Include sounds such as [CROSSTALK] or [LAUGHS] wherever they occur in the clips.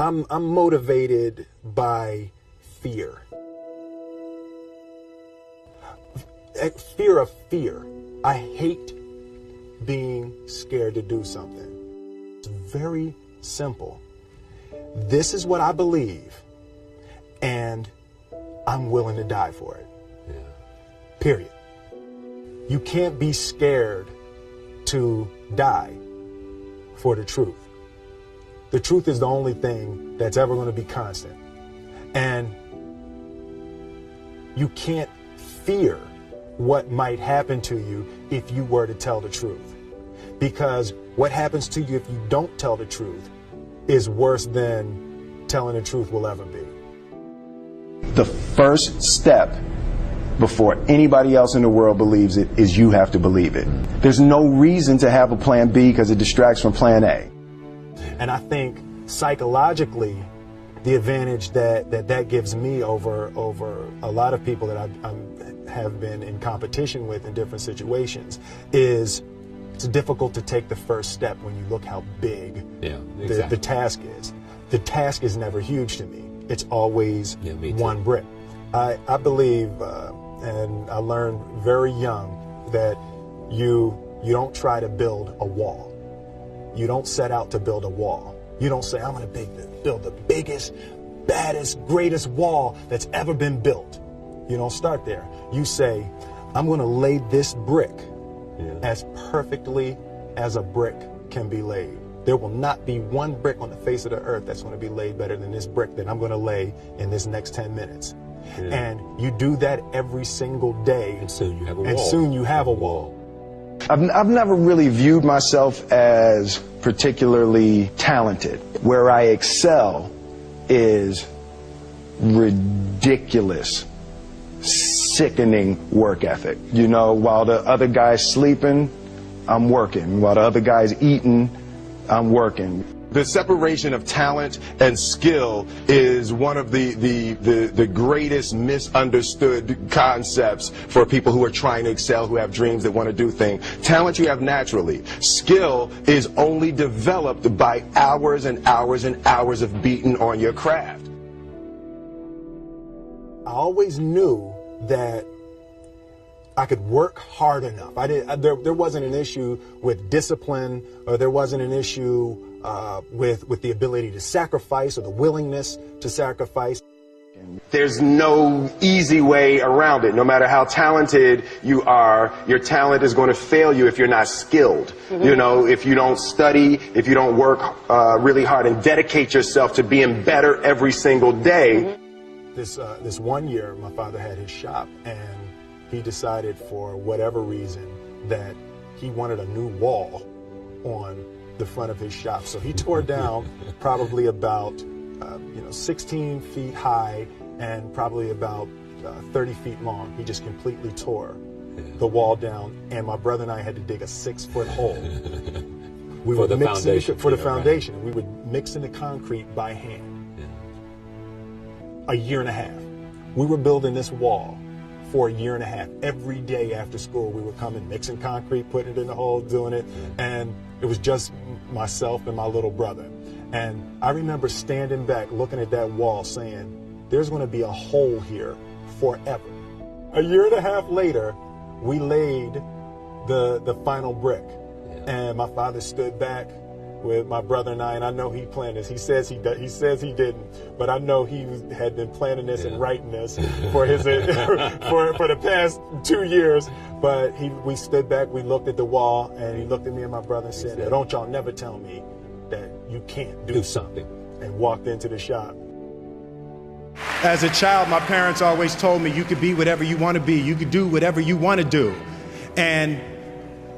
I'm, I'm motivated by fear. Eh, fear of fear. I hate being scared to do something. It's very simple. This is what I believe, and I'm willing to die for it. Yeah. Period. You can't be scared to die for the truth. The truth is the only thing that's ever going to be constant. And you can't fear what might happen to you if you were to tell the truth. Because what happens to you if you don't tell the truth is worse than telling the truth will ever be. The first step before anybody else in the world believes it is you have to believe it. There's no reason to have a plan B because it distracts from plan A. And I think psychologically, the advantage that, that that gives me over over a lot of people that I I'm, have been in competition with in different situations is it's difficult to take the first step when you look how big yeah, exactly. the, the task is. The task is never huge to me. It's always yeah, one brick. I, I believe, uh, and I learned very young, that you you don't try to build a wall. You don't set out to build a wall. You don't say, I'm going to build the biggest, baddest, greatest wall that's ever been built. You don't start there. You say, I'm going to lay this brick yeah. as perfectly as a brick can be laid. There will not be one brick on the face of the earth that's going to be laid better than this brick that I'm going to lay in this next 10 minutes. Yeah. And you do that every single day. And soon you have a and wall. And soon you have a wall. I've, I've never really viewed myself as particularly talented. Where I excel is ridiculous sickening work ethic. You know, while the other guy's sleeping, I'm working. While the other guy's eating, I'm working. The separation of talent and skill is one of the, the, the, the, greatest misunderstood concepts for people who are trying to excel, who have dreams that want to do things. Talent you have naturally. Skill is only developed by hours and hours and hours of beating on your craft. I always knew that I could work hard enough. I did. There, there wasn't an issue with discipline, or there wasn't an issue uh, with with the ability to sacrifice or the willingness to sacrifice. There's no easy way around it. No matter how talented you are, your talent is going to fail you if you're not skilled. Mm-hmm. You know, if you don't study, if you don't work uh, really hard and dedicate yourself to being better every single day. Mm-hmm this uh, this one year, my father had his shop, and he decided for whatever reason that he wanted a new wall on the front of his shop. So he tore down probably about uh, you know 16 feet high and probably about uh, 30 feet long. He just completely tore the wall down, and my brother and I had to dig a six foot hole. We for would the mix foundation. The, for the foundation. Right. We would mix in the concrete by hand a year and a half. We were building this wall for a year and a half. Every day after school, we were coming, mixing concrete, putting it in the hole, doing it. Mm-hmm. And it was just myself and my little brother. And I remember standing back, looking at that wall, saying, there's going to be a hole here forever. A year and a half later, we laid the, the final brick. And my father stood back with my brother and I, and I know he planned this. He says he he says he didn't, but I know he had been planning this yeah. and writing this [LAUGHS] for his for for the past two years. But he, we stood back, we looked at the wall, and he looked at me and my brother and said, "Now, "Don't y'all never tell me that you can't do, do something." And walked into the shop. As a child, my parents always told me, "You could be whatever you want to be. You could do whatever you want to do," and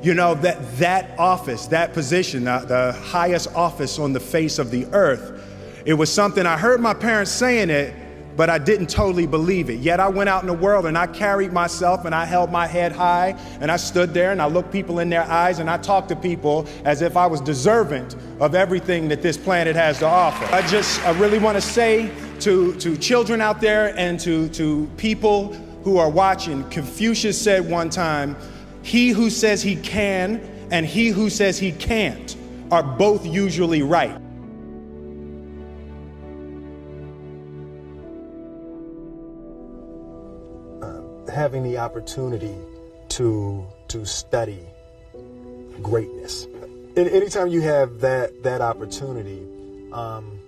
you know, that, that office, that position, the, the highest office on the face of the earth, it was something I heard my parents saying it, but I didn't totally believe it. Yet I went out in the world and I carried myself and I held my head high and I stood there and I looked people in their eyes and I talked to people as if I was deserving of everything that this planet has to offer. I just, I really want to say to, to children out there and to, to people who are watching, Confucius said one time, he who says he can and he who says he can't are both usually right. having the opportunity to to study greatness. And anytime you have that that opportunity, um,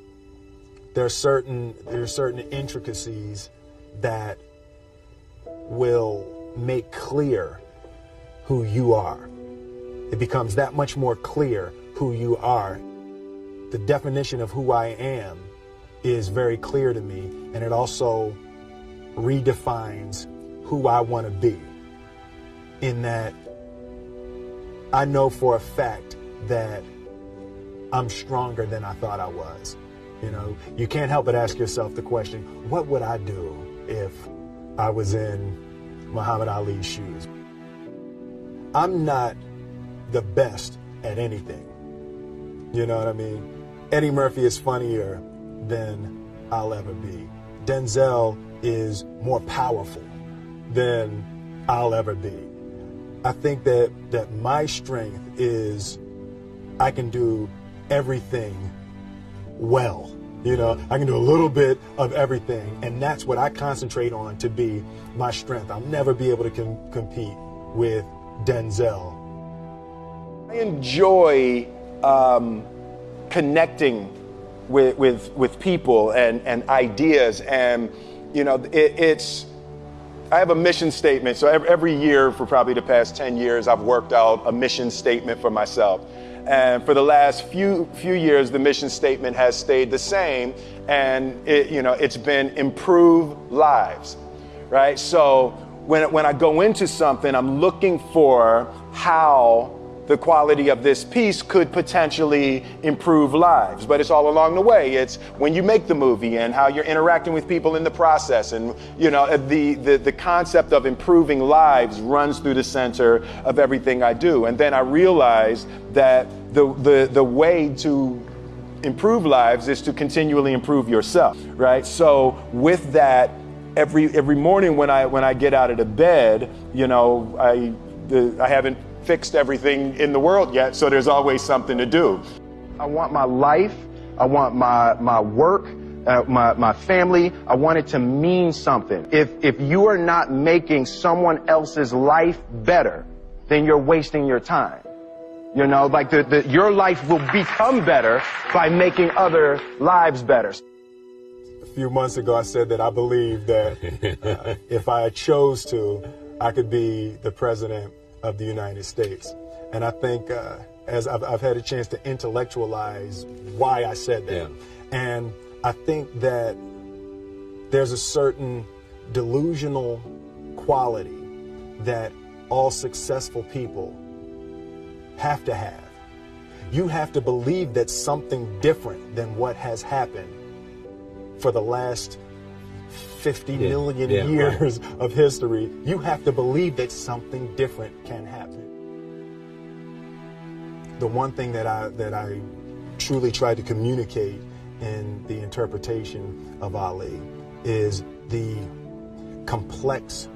there are certain there are certain intricacies that will make clear who you are. It becomes that much more clear who you are. The definition of who I am is very clear to me, and it also redefines who I want to be. In that I know for a fact that I'm stronger than I thought I was. You know, you can't help but ask yourself the question, what would I do if I was in Muhammad Ali's shoes? I'm not the best at anything. You know what I mean? Eddie Murphy is funnier than I'll ever be. Denzel is more powerful than I'll ever be. I think that that my strength is I can do everything well. You know, I can do a little bit of everything, and that's what I concentrate on to be my strength. I'll never be able to com- compete with Denzel. I enjoy um, connecting with, with, with people and, and ideas, and you know, it, it's I have a mission statement. So every, every year for probably the past 10 years, I've worked out a mission statement for myself. And for the last few few years, the mission statement has stayed the same, and it, you know it's been improve lives, right? So when when I go into something, I'm looking for how the quality of this piece could potentially improve lives. But it's all along the way. It's when you make the movie and how you're interacting with people in the process. And, you know, uh, the, the, the concept of improving lives runs through the center of everything I do. And then I realized that the, the, the way to improve lives is to continually improve yourself, right? So with that, every every morning when I when I get out of the bed, you know, I the, I haven't fixed everything in the world yet, so there's always something to do. I want my life, I want my, my work, uh, my, my family, I want it to mean something. If, if you are not making someone else's life better, then you're wasting your time. You know, like the, the, your life will become better by making other lives better. Few months ago, I said that I believe that [LAUGHS] uh, if I chose to, I could be the president of the United States. And I think uh, as I've, I've, had a chance to intellectualize why I said that. Yeah. And I think that there's a certain delusional quality that all successful people have to have. You have to believe that something different than what has happened for the last 50 yeah, million yeah, years right. of history, you have to believe that something different can happen. The one thing that I that I truly tried to communicate in the interpretation of Ali is the complex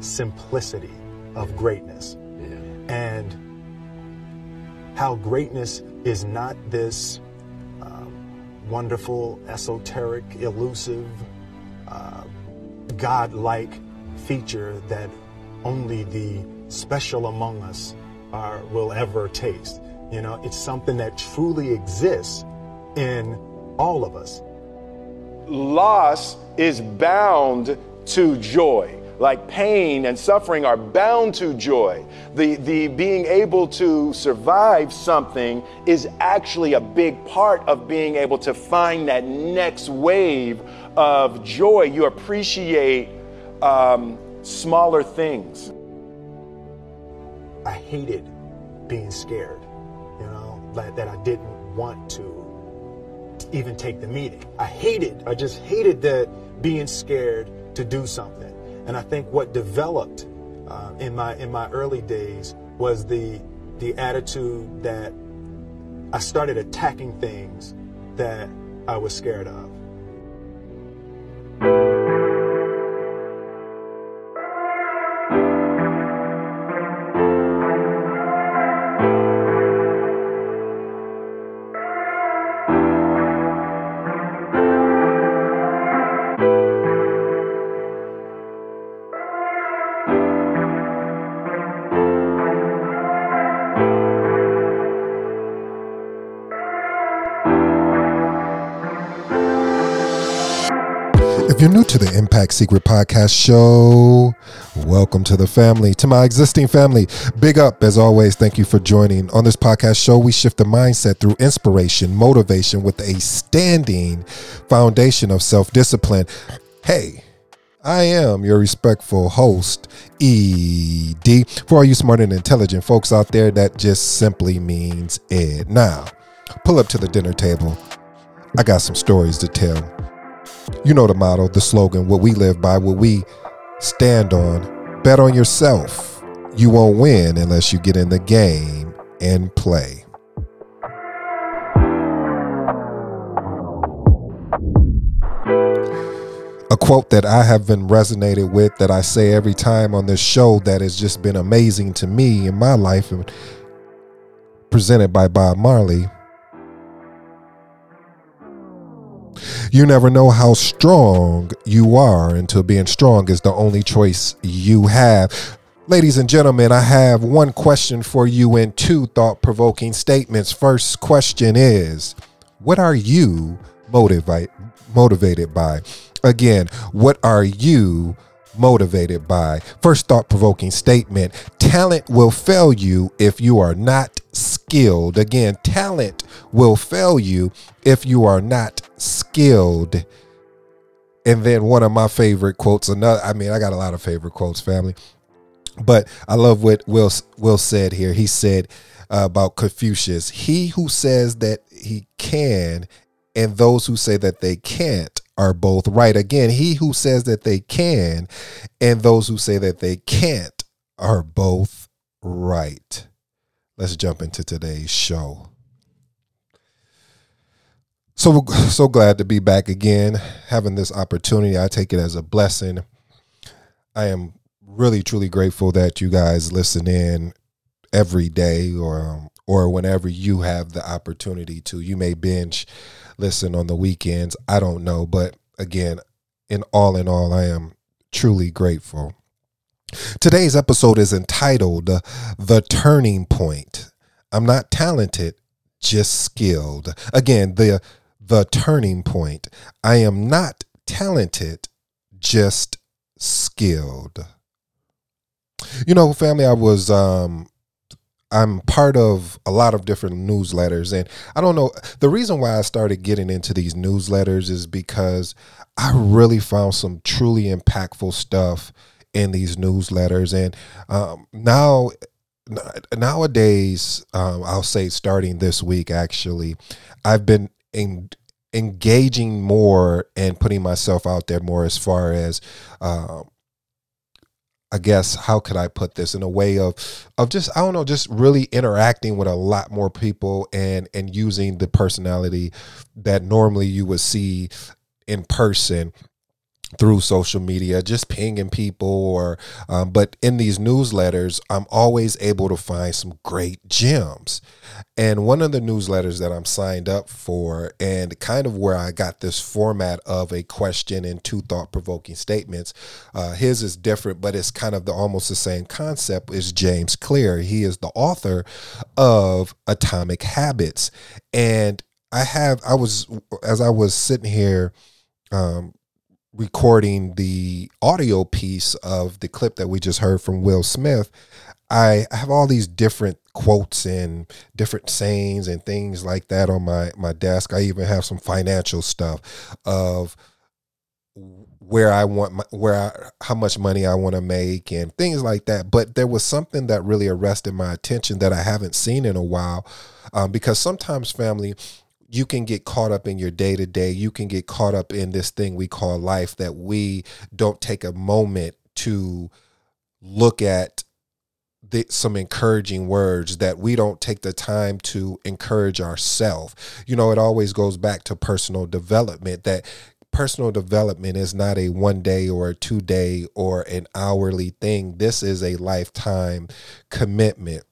simplicity of greatness. Yeah. And how greatness is not this wonderful, esoteric, elusive, uh, God-like feature that only the special among us are, will ever taste. You know, it's something that truly exists in all of us. Loss is bound to joy. Like pain and suffering are bound to joy. The, the being able to survive something is actually a big part of being able to find that next wave of joy, you appreciate um, smaller things. I hated being scared, you know, that, that I didn't want to even take the meeting. I hated, I just hated that being scared to do something. And I think what developed uh, in my in my early days was the the attitude that I started attacking things that I was scared of. If you're new to the Impact Secret Podcast show, welcome to the family. To my existing family, big up as always. Thank you for joining. On this podcast show, we shift the mindset through inspiration, motivation with a standing foundation of self discipline. Hey, I am your respectful host, ED. For all you smart and intelligent folks out there, that just simply means Ed. Now, pull up to the dinner table. I got some stories to tell. You know the motto, the slogan, what we live by, what we stand on. Bet on yourself. You won't win unless you get in the game and play. A quote that I have been resonated with that I say every time on this show that has just been amazing to me in my life presented by Bob Marley You never know how strong you are until being strong is the only choice you have. Ladies and gentlemen, I have one question for you and two thought provoking statements. First question is What are you motivate, motivated by? Again, what are you motivated by? First thought provoking statement talent will fail you if you are not skilled. Again, talent will fail you if you are not skilled. And then one of my favorite quotes, another, I mean, I got a lot of favorite quotes, family, but I love what Will, Will said here. He said uh, about Confucius, he who says that he can and those who say that they can't are both right. Again, he who says that they can and those who say that they can't are both right. Let's jump into today's show. So so glad to be back again, having this opportunity. I take it as a blessing. I am really truly grateful that you guys listen in every day or um, or whenever you have the opportunity to. You may binge listen on the weekends. I don't know, but again, in all in all, I am truly grateful. Today's episode is entitled The Turning Point. I'm not talented, just skilled. Again, the the turning point. I am not talented, just skilled. You know, family, I was um I'm part of a lot of different newsletters and I don't know the reason why I started getting into these newsletters is because I really found some truly impactful stuff in these newsletters. And um, now nowadays um, I'll say starting this week actually I've been en- engaging more and putting myself out there more as far as uh, I guess how could I put this in a way of of just I don't know just really interacting with a lot more people and and using the personality that normally you would see in person through social media, just pinging people, or um, but in these newsletters, I'm always able to find some great gems. And one of the newsletters that I'm signed up for, and kind of where I got this format of a question and two thought provoking statements, uh, his is different, but it's kind of the almost the same concept. Is James Clear? He is the author of Atomic Habits, and I have I was as I was sitting here um, recording the audio piece of the clip that we just heard from Will Smith, I have all these different quotes and different sayings and things like that on my my desk. I even have some financial stuff of where I want my, where I, how much money I want to make and things like that. But there was something that really arrested my attention that I haven't seen in a while, um, because sometimes family you can get caught up in your day to day. You can get caught up in this thing we call life that we don't take a moment to look at the, some encouraging words that we don't take the time to encourage ourselves. You know, it always goes back to personal development that personal development is not a one day or a two day or an hourly thing. This is a lifetime commitment.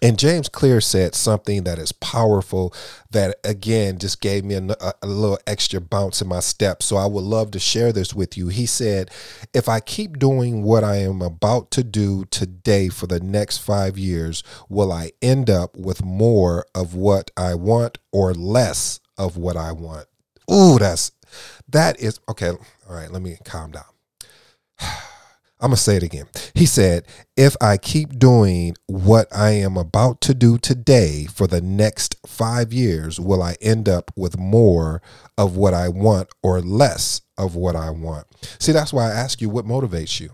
And James Clear said something that is powerful that, again, just gave me a, a, little extra bounce in my step. So I would love to share this with you. He said, If I keep doing what I am about to do today for the next five years, will I end up with more of what I want or less of what I want? Ooh, that's that is okay. All right, let me calm down. [SIGHS] I'm going to say it again. He said, If I keep doing what I am about to do today for the next five years, will I end up with more of what I want or less of what I want? See, that's why I ask you what motivates you.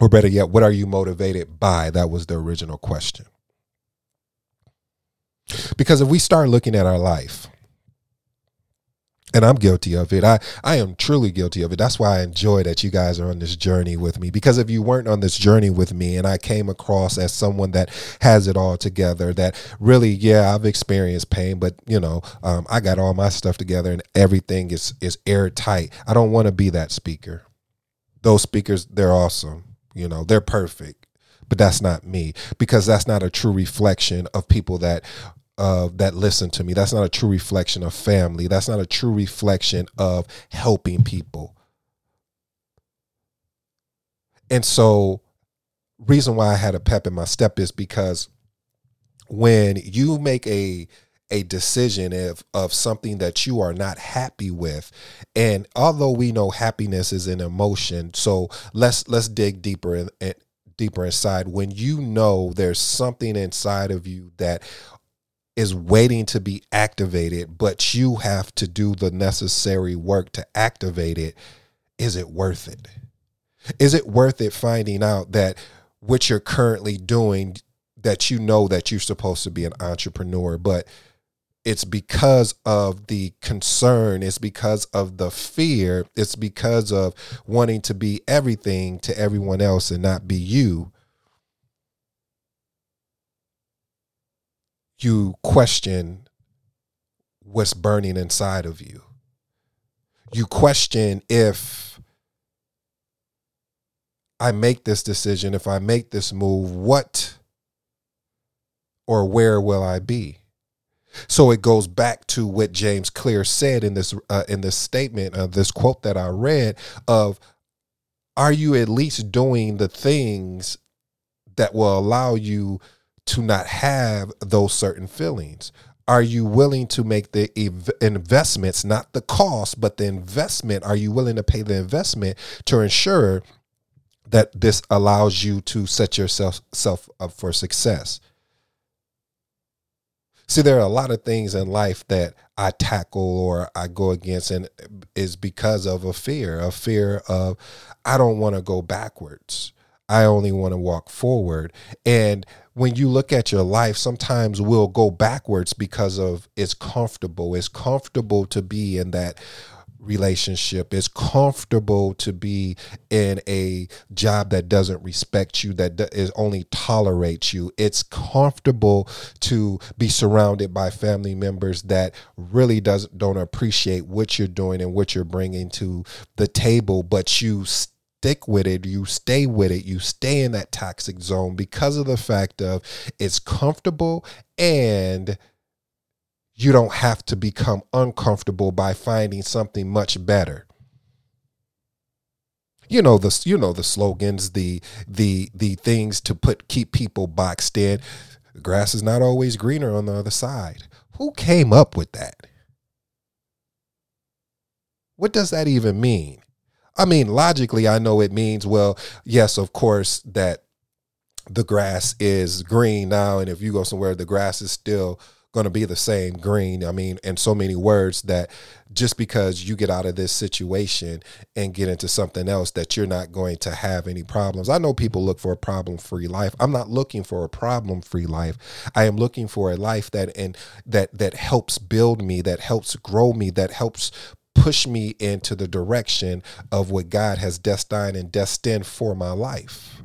Or better yet, what are you motivated by? That was the original question. Because if we start looking at our life, and I'm guilty of it. I, I am truly guilty of it. That's why I enjoy that you guys are on this journey with me. Because if you weren't on this journey with me and I came across as someone that has it all together, that really, yeah, I've experienced pain, but you know, um, I got all my stuff together and everything is is airtight. I don't want to be that speaker. Those speakers, they're awesome. You know, they're perfect. But that's not me because that's not a true reflection of people that uh, that listen to me. That's not a true reflection of family. That's not a true reflection of helping people. And so, reason why I had a pep in my step is because when you make a a decision of of something that you are not happy with and although we know happiness is an emotion so let's let's dig deeper in, in deeper inside when you know there's something inside of you that is waiting to be activated, but you have to do the necessary work to activate it. Is it worth it? Is it worth it finding out that what you're currently doing, that you know that you're supposed to be an entrepreneur, but it's because of the concern, it's because of the fear, it's because of wanting to be everything to everyone else and not be you you question what's burning inside of you. You question if I make this decision, if I make this move, what or where will I be? So it goes back to what James Clear said in this uh, in this statement of uh, this quote that I read of are you at least doing the things that will allow you to not have those certain feelings? Are you willing to make the ev- investments, not the cost, but the investment? Are you willing to pay the investment to ensure that this allows you to set yourself self up for success? See, there are a lot of things in life that I tackle or I go against, and is because of a fear, a fear of I don't want to go backwards. I only want to walk forward. And when you look at your life, sometimes we'll go backwards because of it's comfortable. It's comfortable to be in that relationship. It's comfortable to be in a job that doesn't respect you, that is only tolerates you. It's comfortable to be surrounded by family members that really doesn't don't appreciate what you're doing and what you're bringing to the table, but you stick with it, you stay with it, you stay in that toxic zone because of the fact of it's comfortable and you don't have to become uncomfortable by finding something much better. You know the you know the slogans the the the things to put keep people boxed in. The grass is not always greener on the other side. Who came up with that? What does that even mean I mean, logically, I know it means, well, yes, of course, that the grass is green now. And if you go somewhere, the grass is still going to be the same green. I mean, in so many words that just because you get out of this situation and get into something else that you're not going to have any problems. I know people look for a problem free life. I'm not looking for a problem free life. I am looking for a life that and that that helps build me, that helps grow me, that helps push me into the direction of what God has destined and destined for my life.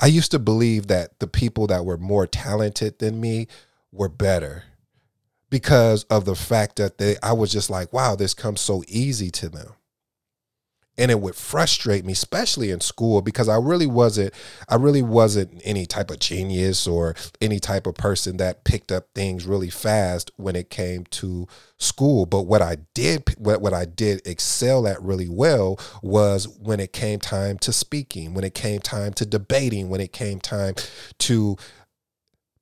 I used to believe that the people that were more talented than me were better because of the fact that they I was just like, wow, this comes so easy to them and it would frustrate me especially in school because i really wasn't i really wasn't any type of genius or any type of person that picked up things really fast when it came to school but what i did what, what i did excel at really well was when it came time to speaking when it came time to debating when it came time to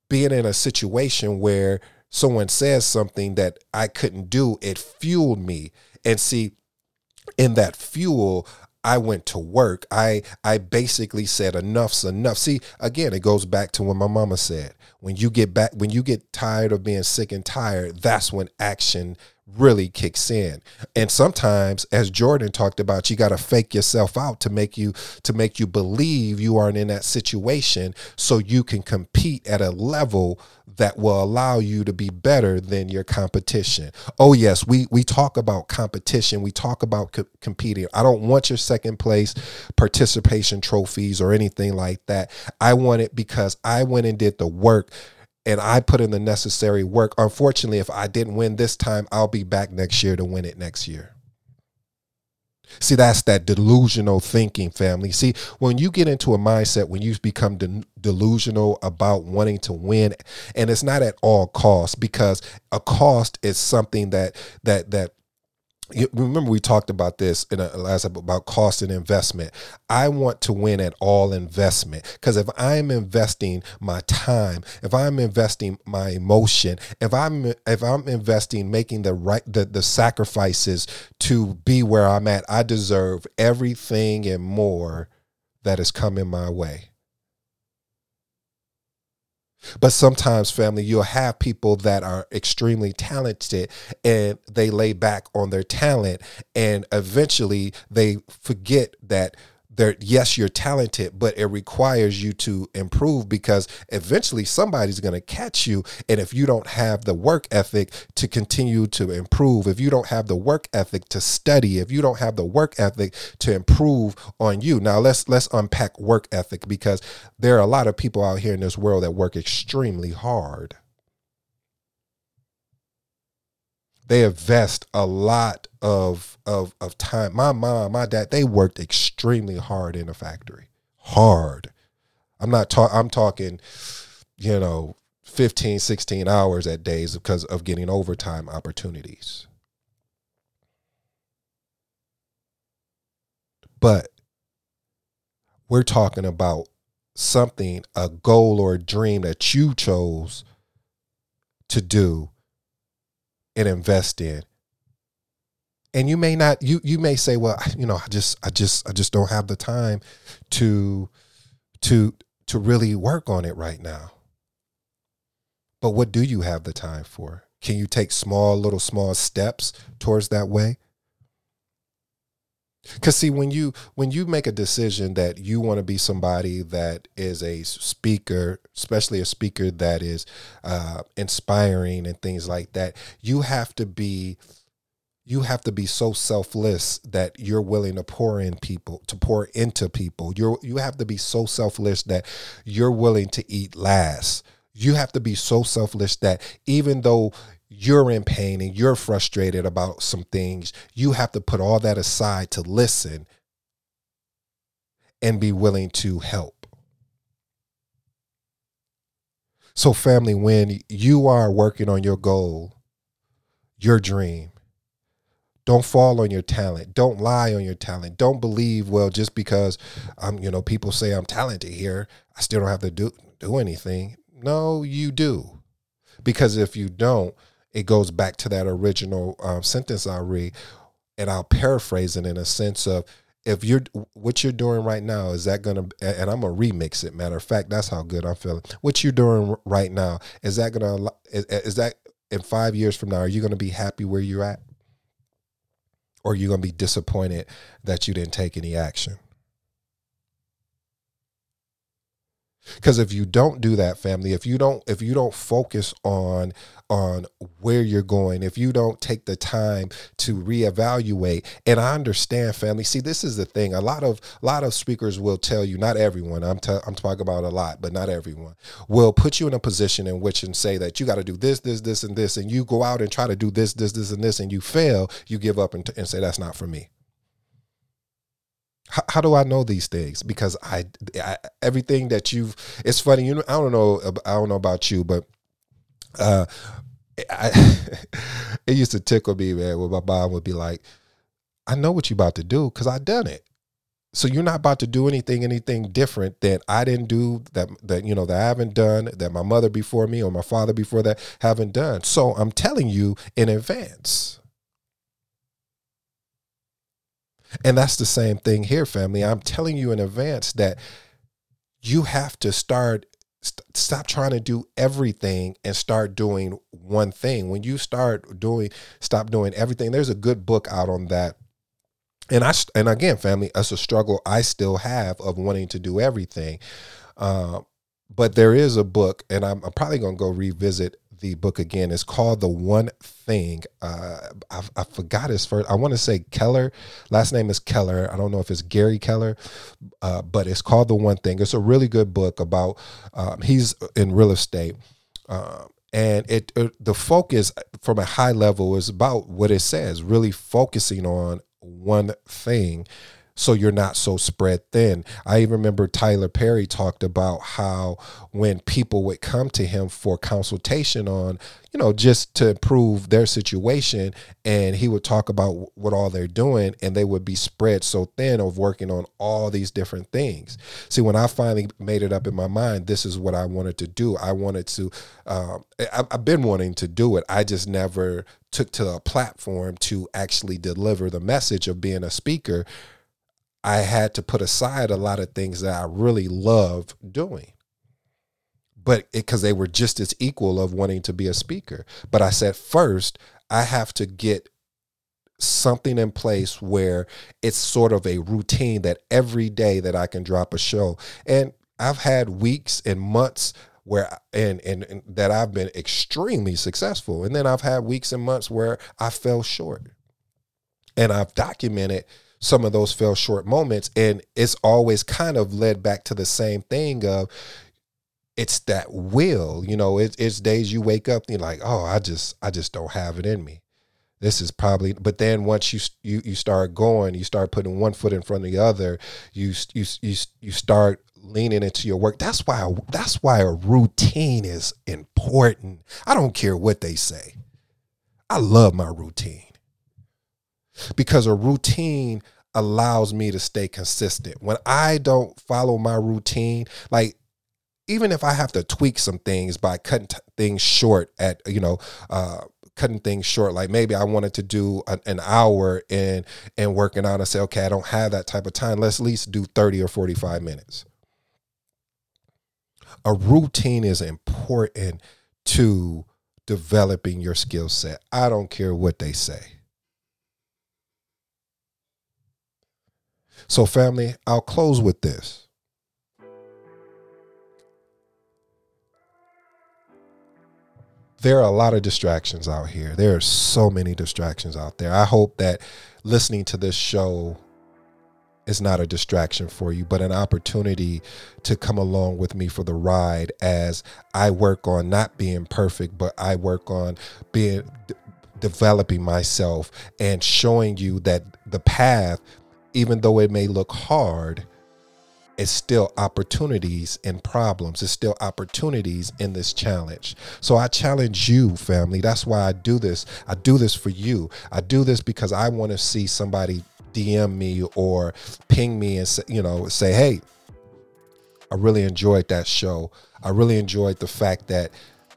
being in a situation where someone says something that I couldn't do, it fueled me. And see, in that fuel, I went to work. I I basically said enough's enough. See, again, it goes back to what my mama said. When you get back when you get tired of being sick and tired, that's when action really kicks in. And sometimes as Jordan talked about, you got to fake yourself out to make you to make you believe you aren't in that situation so you can compete at a level that will allow you to be better than your competition. Oh yes, we we talk about competition, we talk about co- competing. I don't want your second place participation trophies or anything like that. I want it because I went and did the work and I put in the necessary work. Unfortunately, if I didn't win this time, I'll be back next year to win it next year. See, that's that delusional thinking, family. See, when you get into a mindset, when you become de- delusional about wanting to win, and it's not at all costs, because a cost is something that that that remember we talked about this in a last about cost and investment. I want to win at all investment because if i'm investing my time if i'm investing my emotion if i'm if i'm investing making the right the, the sacrifices to be where i'm at i deserve everything and more that is coming my way but sometimes, family, you'll have people that are extremely talented and they lay back on their talent, and eventually they forget that there yes you're talented but it requires you to improve because eventually somebody's going to catch you. And if you don't have the work ethic to continue to improve if you don't have the work ethic to study if you don't have the work ethic to improve on you. Now let's let's unpack work ethic because there are a lot of people out here in this world that work extremely hard they invest a lot of of of time. My mom, my dad, they worked extremely hard in a factory. Hard. I'm not talking I'm talking, you know, 15, 16 hours at days because of getting overtime opportunities. But we're talking about something, a goal or a dream that you chose to do and invest in. And you may not you you may say well you know i just i just i just don't have the time to to to really work on it right now. But what do you have the time for? Can you take small little small steps towards that way because see when you when you make a decision that you want to be somebody that is a speaker especially a speaker that is uh, inspiring and things like that you have to be you have to be so selfless that you're willing to pour in people to pour into people. You're you have to be so selfless that you're willing to eat last. You have to be so selfless that even though you're in pain and you're frustrated about some things, you have to put all that aside to listen and be willing to help. So, family, when you are working on your goal, your dream, don't fall on your talent. Don't lie on your talent. Don't believe, well, just because I'm, you know, people say I'm talented here, I still don't have to do do anything. No, you do. Because if you don't, it goes back to that original um, sentence I read, and I'll paraphrase it in a sense of if you're what you're doing right now is that gonna and I'm gonna remix it. Matter of fact, that's how good I'm feeling. What you're doing right now is that gonna is, is that in five years from now are you gonna be happy where you're at, or are you gonna be disappointed that you didn't take any action? because if you don't do that family if you don't if you don't focus on on where you're going if you don't take the time to reevaluate and i understand family see this is the thing a lot of a lot of speakers will tell you not everyone i'm t- i'm talking about a lot but not everyone will put you in a position in which and say that you got to do this this this and this and you go out and try to do this this this and this and you fail you give up and, t- and say that's not for me how, do I know these things? Because I, I, everything that you've. It's funny. You know, I don't know. I don't know about you, but uh, I, [LAUGHS] it used to tickle me, man. When my mom would be like, "I know what you about to do because I done it." So you're not about to do anything anything different that I didn't do that that you know that I haven't done that my mother before me or my father before that haven't done. So I'm telling you in advance. And that's the same thing here, family. I'm telling you in advance that you have to start st- stop trying to do everything and start doing one thing. When you start doing stop doing everything, there's a good book out on that. And I and again, family, that's a struggle I still have of wanting to do everything. Uh, but there is a book, and I'm, I'm probably going to go revisit the book again. It's called The One Thing. Uh, I, I forgot his first. I want to say Keller. Last name is Keller. I don't know if it's Gary Keller, uh, but it's called The One Thing. It's a really good book about. Um, he's in real estate. Um, and it, it, the focus from a high level is about what it says really focusing on one thing so you're not so spread thin. I even remember Tyler Perry talked about how when people would come to him for consultation on, you know, just to improve their situation, and he would talk about what all they're doing, and they would be spread so thin of working on all these different things. See, when I finally made it up in my mind, this is what I wanted to do. I wanted to, um, I, I've been wanting to do it. I just never took to a platform to actually deliver the message of being a speaker I had to put aside a lot of things that I really love doing. But because they were just as equal of wanting to be a speaker. But I said, first, I have to get something in place where it's sort of a routine that every day that I can drop a show. And I've had weeks and months where and, and, and that I've been extremely successful. And then I've had weeks and months where I fell short. And I've documented some of those fell short moments. And it's always kind of led back to the same thing of it's that will, you know, it, it's days you wake up and you're like, oh, I just, I just don't have it in me. This is probably, but then once you you you start going, you start putting one foot in front of the other. You you you you start leaning into your work. That's why that's why a routine is important. I don't care what they say. I love my routine because a routine allows me to stay consistent. When I don't follow my routine, like even if I have to tweak some things by cutting t- things short at, you know, uh, cutting things short like maybe i wanted to do an, an hour in and working out and say okay i don't have that type of time. Let's at least do 30 or 45 minutes. A routine is important to developing your skill set. I don't care what they say So, family, I'll close with this. There are a lot of distractions out here. There are so many distractions out there. I hope that listening to this show is not a distraction for you, but an opportunity to come along with me for the ride as I work on not being perfect, but I work on being developing myself and showing you that the path even though it may look hard, it's still opportunities and problems. It's still opportunities in this challenge. So I challenge you, family. That's why I do this. I do this for you. I do this because I want to see somebody DM me or ping me and say, you know, say, hey, I really enjoyed that show. I really enjoyed the fact that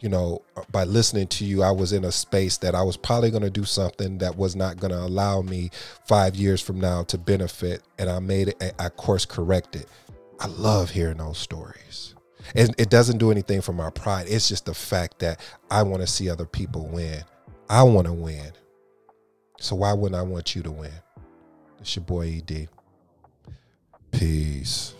you know, by listening to you, I was in a space that I was probably going to do something that was not going to allow me five years from now to benefit. And I made it, I course corrected. I love hearing those stories. And it doesn't do anything for my pride. It's just the fact that I want to see other people win. I want to win. So why wouldn't I want you to win? It's your boy ED. Peace.